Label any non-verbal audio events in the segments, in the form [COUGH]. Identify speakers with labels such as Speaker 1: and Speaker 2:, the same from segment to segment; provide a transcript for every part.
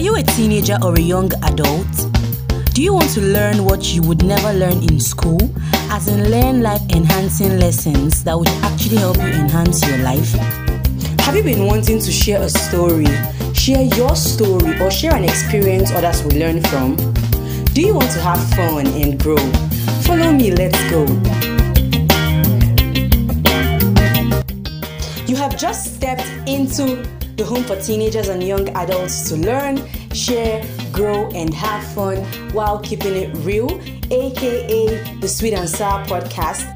Speaker 1: Are you a teenager or a young adult? Do you want to learn what you would never learn in school? As in, learn life enhancing lessons that would actually help you enhance your life? Have you been wanting to share a story, share your story, or share an experience others will learn from? Do you want to have fun and grow? Follow me, let's go. You have just stepped into the home for teenagers and young adults to learn, share, grow, and have fun while keeping it real, aka the Sweet and Sour Podcast.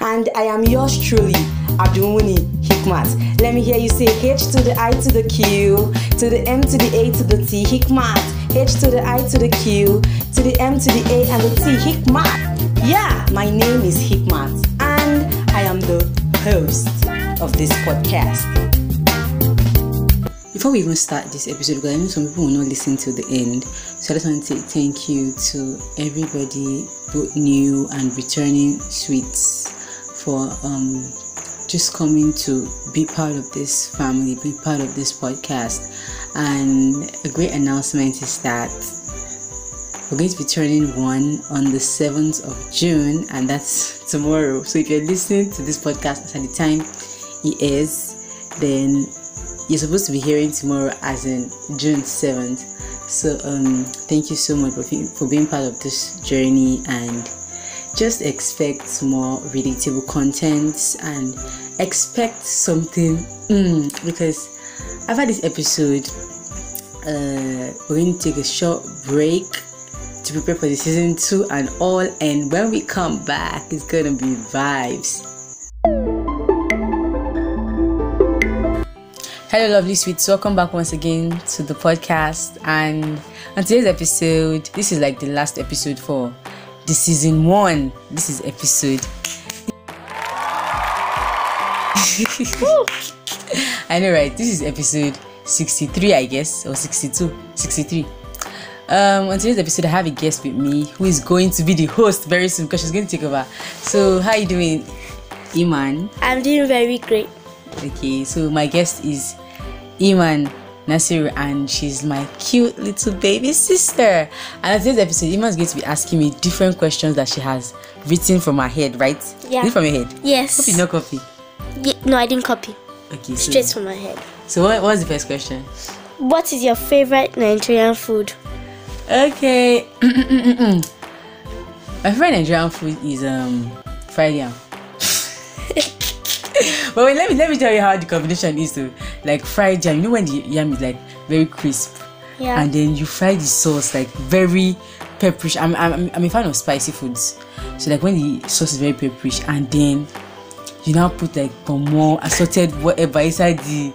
Speaker 1: And I am yours truly, Abdulmuni Hikmat. Let me hear you say H to the I to the Q, to the M to the A to the T, Hikmat. H to the I to the Q, to the M to the A and the T, Hikmat. Yeah, my name is Hikmat, the host of this podcast. Before we even start this episode, because I know some people will not listen to the end, so I just want to say thank you to everybody, both new and returning sweets, for um, just coming to be part of this family, be part of this podcast. And a great announcement is that we're going to be turning one on the 7th of June, and that's tomorrow. So if you're listening to this podcast at the time it is, then you're supposed to be hearing tomorrow as in June 7th. So um thank you so much for, for being part of this journey and just expect more relatable contents and expect something mm, because after this episode uh, we're going to take a short break to prepare for the season two and all. And when we come back, it's gonna be vibes. Hello, lovely sweets. Welcome back once again to the podcast. And on today's episode, this is like the last episode for the season one. This is episode. [LAUGHS] I know, right? This is episode 63, I guess, or 62, 63. Um, on today's episode, I have a guest with me who is going to be the host very soon because she's going to take over. So, how are you doing, Iman?
Speaker 2: I'm doing very great.
Speaker 1: Okay, so my guest is Iman Nasiru, and she's my cute little baby sister. And on today's episode, Iman's going to be asking me different questions that she has written from her head, right?
Speaker 2: Yeah.
Speaker 1: From your head?
Speaker 2: Yes.
Speaker 1: Copy, no copy.
Speaker 2: Yeah, no, I didn't copy.
Speaker 1: Okay, so,
Speaker 2: Straight from my head.
Speaker 1: so what, what's the first question?
Speaker 2: What is your favorite Nigerian food?
Speaker 1: Okay. My favorite Nigerian food is um fried yam. [LAUGHS] but wait, let me let me tell you how the combination is to like fried yam. You know when the yam is like very crisp,
Speaker 2: Yeah.
Speaker 1: and then you fry the sauce like very pepperish. I'm I'm I'm a fan of spicy foods, so like when the sauce is very pepperish, and then you now put like more assorted whatever inside the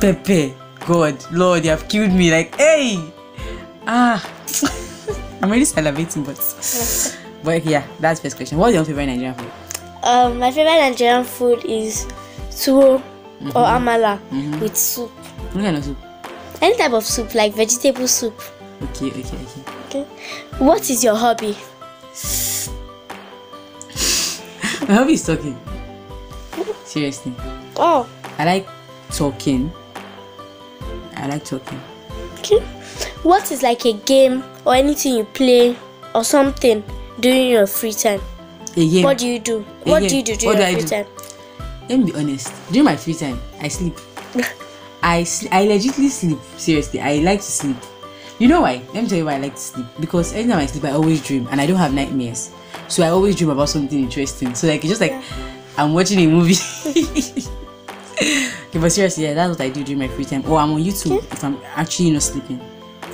Speaker 1: pepper. God, Lord, you have killed me. Like, hey, ah, I'm already salivating, but [LAUGHS] but yeah, that's first question. What's your favorite Nigerian food?
Speaker 2: Um, my favorite Nigerian food is tuwo
Speaker 1: Mm-hmm.
Speaker 2: or amala with soup.
Speaker 1: What kind of soup?
Speaker 2: Any type of soup, like vegetable soup.
Speaker 1: Okay, okay, okay.
Speaker 2: Okay. What is your hobby?
Speaker 1: My hobby is talking. Seriously,
Speaker 2: Oh,
Speaker 1: I like talking. I like talking.
Speaker 2: okay. What is like a game or anything you play or something during your free time?
Speaker 1: Again,
Speaker 2: What do you do? What
Speaker 1: Again,
Speaker 2: do you do during
Speaker 1: do
Speaker 2: your free
Speaker 1: do?
Speaker 2: time?
Speaker 1: let me be honest. During my free time, I sleep. [LAUGHS] I sl- I legitly sleep. Seriously, I like to sleep. You know why? Let me tell you why I like to sleep. Because anytime I sleep, I always dream, and I don't have nightmares. So I always dream about something interesting. So like it's just like I'm watching a movie. [LAUGHS] [LAUGHS] okay, but seriously, yeah, that's what I do during my free time. Or I'm on YouTube if I'm actually not sleeping.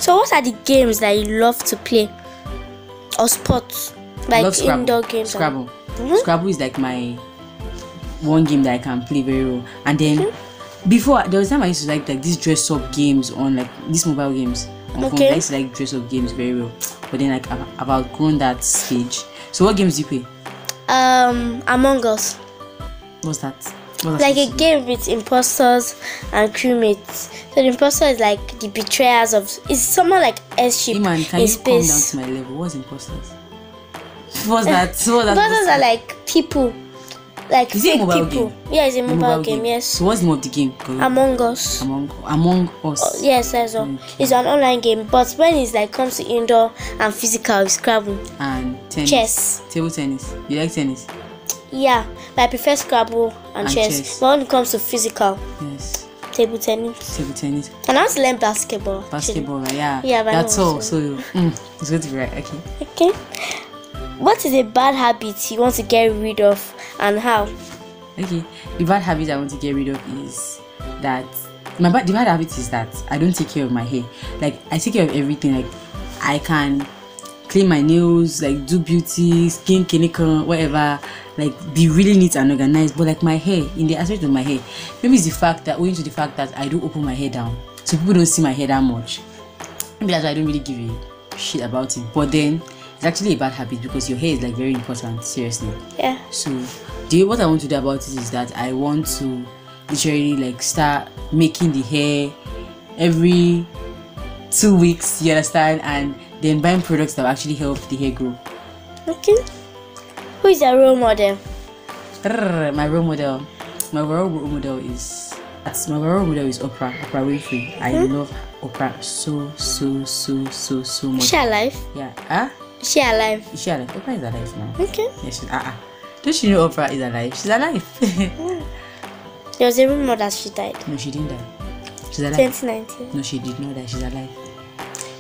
Speaker 2: So, what are the games that you love to play or sports? Like
Speaker 1: love Scrabble.
Speaker 2: indoor games?
Speaker 1: Scrabble.
Speaker 2: Mhm.
Speaker 1: Scrabble is like my one game that I can play very well. And then before there was a time I used to like like these dress up games on like these mobile games on phone. I used to like dress up games very well. But then like I've, I've outgrown that stage. So what games do you play?
Speaker 2: Um, Among Us.
Speaker 1: What's that? That
Speaker 2: Like a game with imposters and crewmates. So the imposter is like the betrayers of. It's someone like airship
Speaker 1: Hey man, can
Speaker 2: in
Speaker 1: you come down to my level? What's imposters? What's [LAUGHS] that? What's that?
Speaker 2: Imposters are like people. like
Speaker 1: Is it a mobile
Speaker 2: people.
Speaker 1: game?
Speaker 2: Yeah, it's a
Speaker 1: A
Speaker 2: mobile, game, Yes.
Speaker 1: So what's the name of the game?
Speaker 2: Among Us.
Speaker 1: among among us.
Speaker 2: Oh, yes, that's all.
Speaker 1: Okay.
Speaker 2: It's an online game, but when it's like comes to indoor and physical, it's Scrabble.
Speaker 1: And tennis.
Speaker 2: Chess.
Speaker 1: Table tennis. You like tennis?
Speaker 2: Yeah, but I prefer Scrabble and,
Speaker 1: And
Speaker 2: chess.
Speaker 1: chess.
Speaker 2: But when it comes to physical,
Speaker 1: Yes.
Speaker 2: table tennis.
Speaker 1: Table tennis.
Speaker 2: And I want to learn basketball.
Speaker 1: Basketball. right? Yeah.
Speaker 2: Yeah, but
Speaker 1: that's all. So mm, it's going to be right. Okay.
Speaker 2: Okay. What is a bad habit you want to get rid of and how?
Speaker 1: Okay. The bad habit I want to get rid of is that my bad the bad habit is that I don't take care of my hair. Like I take care of everything. Like I can clean my nails, like do beauty, skin clinical, whatever. Like be really neat and organized. But like my hair, in the aspect of my hair, maybe it's the fact that owing to the fact that I do open my hair down, so people don't see my hair that much. Maybe that's why I don't really give a shit about it. But then it's actually a bad habit because your hair is like very important. Seriously.
Speaker 2: Yeah.
Speaker 1: So, the what I want to do about it is that I want to literally like start making the hair every two weeks. You understand, and then buying products that will actually help the hair grow.
Speaker 2: Okay. Who is your role model?
Speaker 1: My role model, my role model is that's my role model is Oprah. Oprah Winfrey. I love Oprah so so so so so much.
Speaker 2: she alive?
Speaker 1: Yeah. Ah,
Speaker 2: Is she alive?
Speaker 1: she alive? Oprah is alive now.
Speaker 2: Okay.
Speaker 1: Yeah, she's ah. ah. Don't you know Oprah is alive? She's alive. [LAUGHS]
Speaker 2: There was a rumor that she died.
Speaker 1: no, she didn't die. She's alive.
Speaker 2: 2019.
Speaker 1: No, she did not die. She's alive.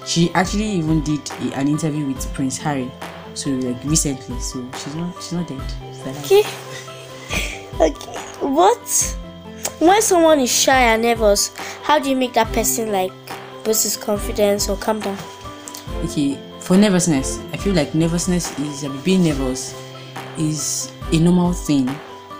Speaker 1: She actually even did a, an interview with Prince Harry, so like recently. So she's not she's not dead. She's alive.
Speaker 2: Okay. okay. What? When someone is shy and nervous, how do you make that person like boost his confidence or calm down?
Speaker 1: Okay, for nervousness, I feel like nervousness is being nervous is a normal thing,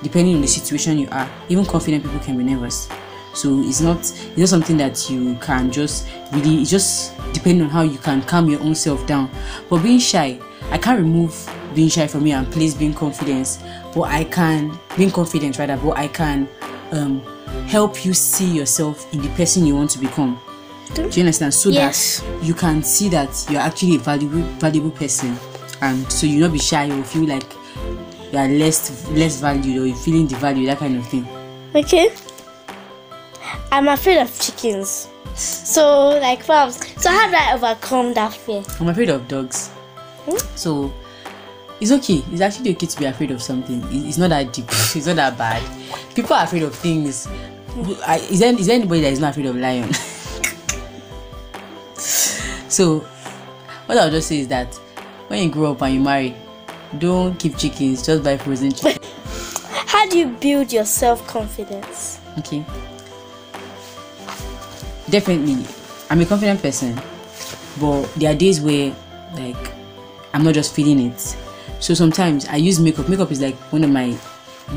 Speaker 1: depending on the situation you are. Even confident people can be nervous. So it's not it's not something that you can just really. It's just depending on how you can calm your own self down. But being shy, I can't remove being shy from you and place being confident. But I can being confident rather. But I can um, help you see yourself in the person you want to become. Do you understand? So
Speaker 2: Yes.
Speaker 1: that you can see that you're actually a valuable valuable person, and so you not be shy or feel like you are less less valued or you feeling devalued that kind of thing.
Speaker 2: Okay. I'm afraid of chickens. So like perhaps so how do I overcome that fear?
Speaker 1: I'm afraid of dogs.
Speaker 2: Hmm?
Speaker 1: So it's okay. It's actually okay to be afraid of something. It's not that deep. [LAUGHS] It's not that bad. People are afraid of things. Is there, is there anybody that is not afraid of lion? [LAUGHS] so what I'll just say is that when you grow up and you marry, don't keep chickens. Just buy frozen chicken. [LAUGHS]
Speaker 2: How do you build your self confidence?
Speaker 1: Okay. Definitely, I'm a confident person, but there are days where, like, I'm not just feeling it. So sometimes I use makeup. Makeup is like one of my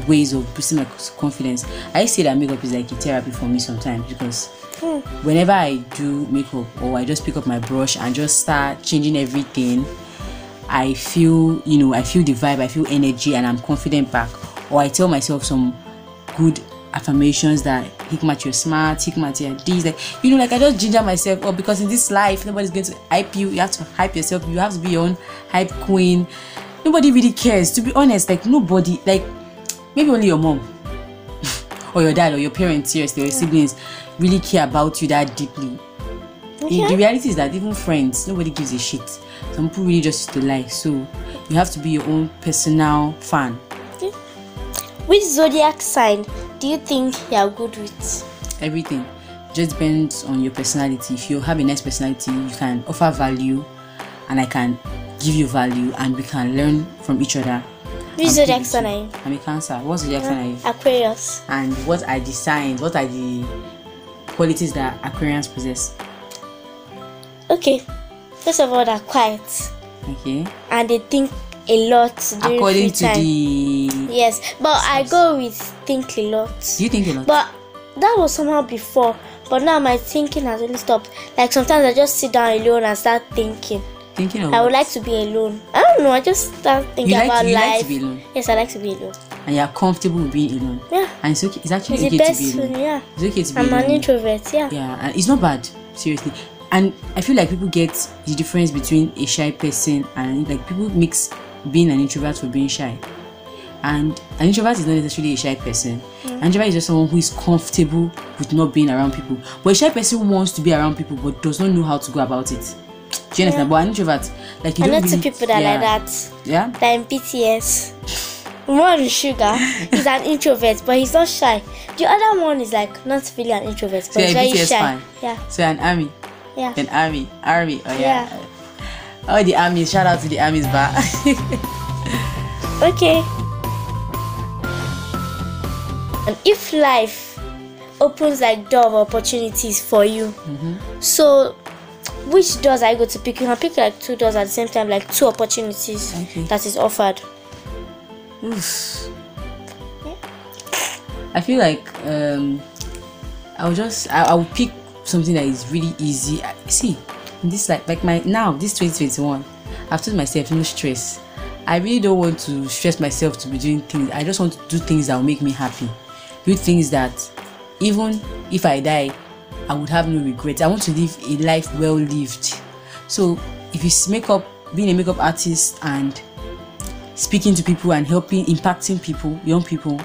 Speaker 1: ways of boosting my confidence. I say that makeup is like a therapy for me sometimes because hmm. whenever I do makeup or I just pick up my brush and just start changing everything, I feel, you know, I feel the vibe, I feel energy, and I'm confident back. Or I tell myself some good affirmations that Hikmat, you're smart, Hikmat, you're this, like, you know, like I just ginger myself up because in this life, nobody's going to hype you. You have to hype yourself. You have to be your own hype queen. Nobody really cares. To be honest, like, nobody, like, maybe only your mom [LAUGHS] or your dad or your parents, seriously, or your siblings really care about you that deeply. The- The reality is that even friends, nobody gives a shit. Some people really just to lie. So you have to be your own personal fan.
Speaker 2: Which zodiac sign do you think you are good with?
Speaker 1: Everything just depends on your personality. If you have a nice personality, you can offer value, and I can give you value, and we can learn from each other.
Speaker 2: Which zodiac sign are you?
Speaker 1: I'm a Cancer. What zodiac sign are you? Hmm?
Speaker 2: Aquarius.
Speaker 1: And what are the signs? What are the qualities that Aquarians possess?
Speaker 2: Okay. First of all, they're quiet
Speaker 1: Okay.
Speaker 2: and they think a lot
Speaker 1: According to
Speaker 2: time.
Speaker 1: the,
Speaker 2: Yes, but I go with think a lot.
Speaker 1: you think a lot?
Speaker 2: But that was somehow before. But now my thinking has really stopped. Like sometimes I just sit down alone and start thinking.
Speaker 1: Thinking of
Speaker 2: I would
Speaker 1: what?
Speaker 2: like to be alone. I don't know. I just start thinking
Speaker 1: like
Speaker 2: about
Speaker 1: you like
Speaker 2: life.
Speaker 1: to be alone?
Speaker 2: Yes, I like to be alone.
Speaker 1: and you're comfortable with being alone.
Speaker 2: Yeah,
Speaker 1: And it's okay. It's actually
Speaker 2: it's
Speaker 1: okay
Speaker 2: the best.
Speaker 1: to be alone.
Speaker 2: Yeah,
Speaker 1: It's okay to be
Speaker 2: I'm
Speaker 1: alone.
Speaker 2: an introvert. Yeah.
Speaker 1: yeah and it's not bad seriously and i feel like people get the difference between a shy person and like people mix being an introvert for being shy And an introvert is not necessarily a shy person. Mm. An introvert is just someone who is comfortable with not being around people. But a shy person wants to be around people but does not know how to go about it. Do you understand? But an introvert, like you
Speaker 2: I know
Speaker 1: don't
Speaker 2: two
Speaker 1: really,
Speaker 2: people that are
Speaker 1: yeah.
Speaker 2: like that.
Speaker 1: Yeah.
Speaker 2: That in BTS. One Suga. He's an introvert, but he's not shy. The other one is like not really an introvert, but
Speaker 1: So
Speaker 2: he's
Speaker 1: yeah,
Speaker 2: very
Speaker 1: BTS
Speaker 2: shy.
Speaker 1: fan.
Speaker 2: Yeah,
Speaker 1: So an army,
Speaker 2: yeah.
Speaker 1: an army, army. Oh yeah.
Speaker 2: Yeah.
Speaker 1: Oh the armies! Shout out to the armies, but [LAUGHS]
Speaker 2: Okay. And if life opens like door of opportunities for you,
Speaker 1: Mm-hmm.
Speaker 2: so which doors are you going to pick? You can pick like two doors at the same time, like two opportunities
Speaker 1: Okay.
Speaker 2: that is offered.
Speaker 1: Oof. I feel like um, I'll just I, I'll pick something that is really easy. I- See, in this like like my now this 2021, I've told myself no stress. I really don't want to stress myself to be doing things. I just want to do things that will make me happy. Do things that even if I die, I would have no regrets. I want to live a life well lived. So if it's makeup, being a makeup artist and speaking to people and helping impacting people young people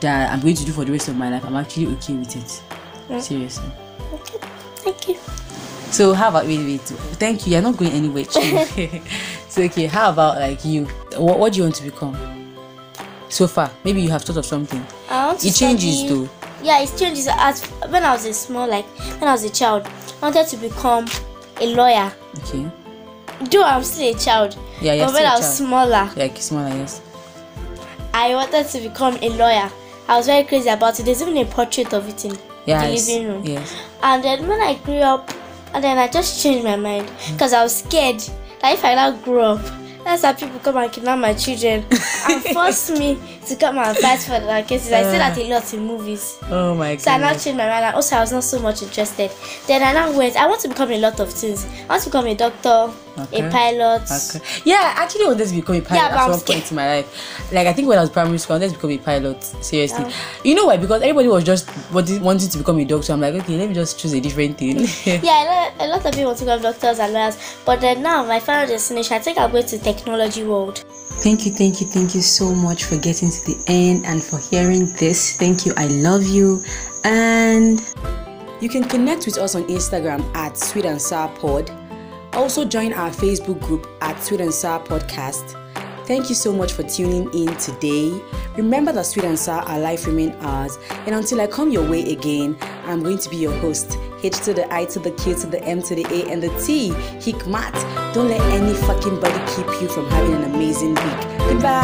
Speaker 1: that i'm going to do for the rest of my life i'm actually okay with it. Seriously.
Speaker 2: Okay, thank you.
Speaker 1: so how about wait wait thank you. You're not going anywhere. [LAUGHS] So okay. How about like you? What, what do you want to become so far maybe you have thought of something
Speaker 2: I want to
Speaker 1: it changes
Speaker 2: study-
Speaker 1: though
Speaker 2: Yeah, it changes. As when I was a small, like when I was a child, I wanted to become a lawyer.
Speaker 1: okay
Speaker 2: Though I'm still a child,
Speaker 1: Yeah, you're
Speaker 2: but when I was smaller,
Speaker 1: like smaller yes
Speaker 2: I wanted to become a lawyer. I was very crazy about it. There's even a portrait of it in
Speaker 1: yeah
Speaker 2: the living room.
Speaker 1: yes
Speaker 2: And then when I grew up, and then I just changed my mind because I was scared that if I now grow up, that's how people come and kidnap my children and [LAUGHS] force me to come and fight for their cases. I see uh. that a lot in movies.
Speaker 1: oh my god.
Speaker 2: So I now changed my mind also I was not so much interested. Then I now went, I want to become a lot of things. I want to become a doctor,
Speaker 1: Okay.
Speaker 2: a pilot.
Speaker 1: Okay. Yeah, I actually wanted to become a pilot
Speaker 2: Yeah, but
Speaker 1: at
Speaker 2: I'm
Speaker 1: one
Speaker 2: scared.
Speaker 1: point in my life. Like I think when I was primary school, I wanted to become a pilot. Seriously,
Speaker 2: Oh.
Speaker 1: you know why? Because everybody was just wanting, wanting to become a doctor. I'm like, okay, let me just choose a different thing. [LAUGHS]
Speaker 2: Yeah, a lot, a lot of people want to become doctors and lawyers. But then now my final destination, I think I'll go to technology world.
Speaker 1: Thank you, thank you, thank you so much for getting to the end and for hearing this. Thank you. I love you. And you can connect with us on Instagram at Sweet and Sour Pod. Also join our Facebook group at Sweet and Sour Podcast. Thank you so much for tuning in today. Remember that Sweet and Sour, our life remain ours. And until I come your way again, I'm going to be your host. H to the I to the Q to the M to the A and the T. Hikmat. Don't let any fucking body keep you from having an amazing week. Goodbye.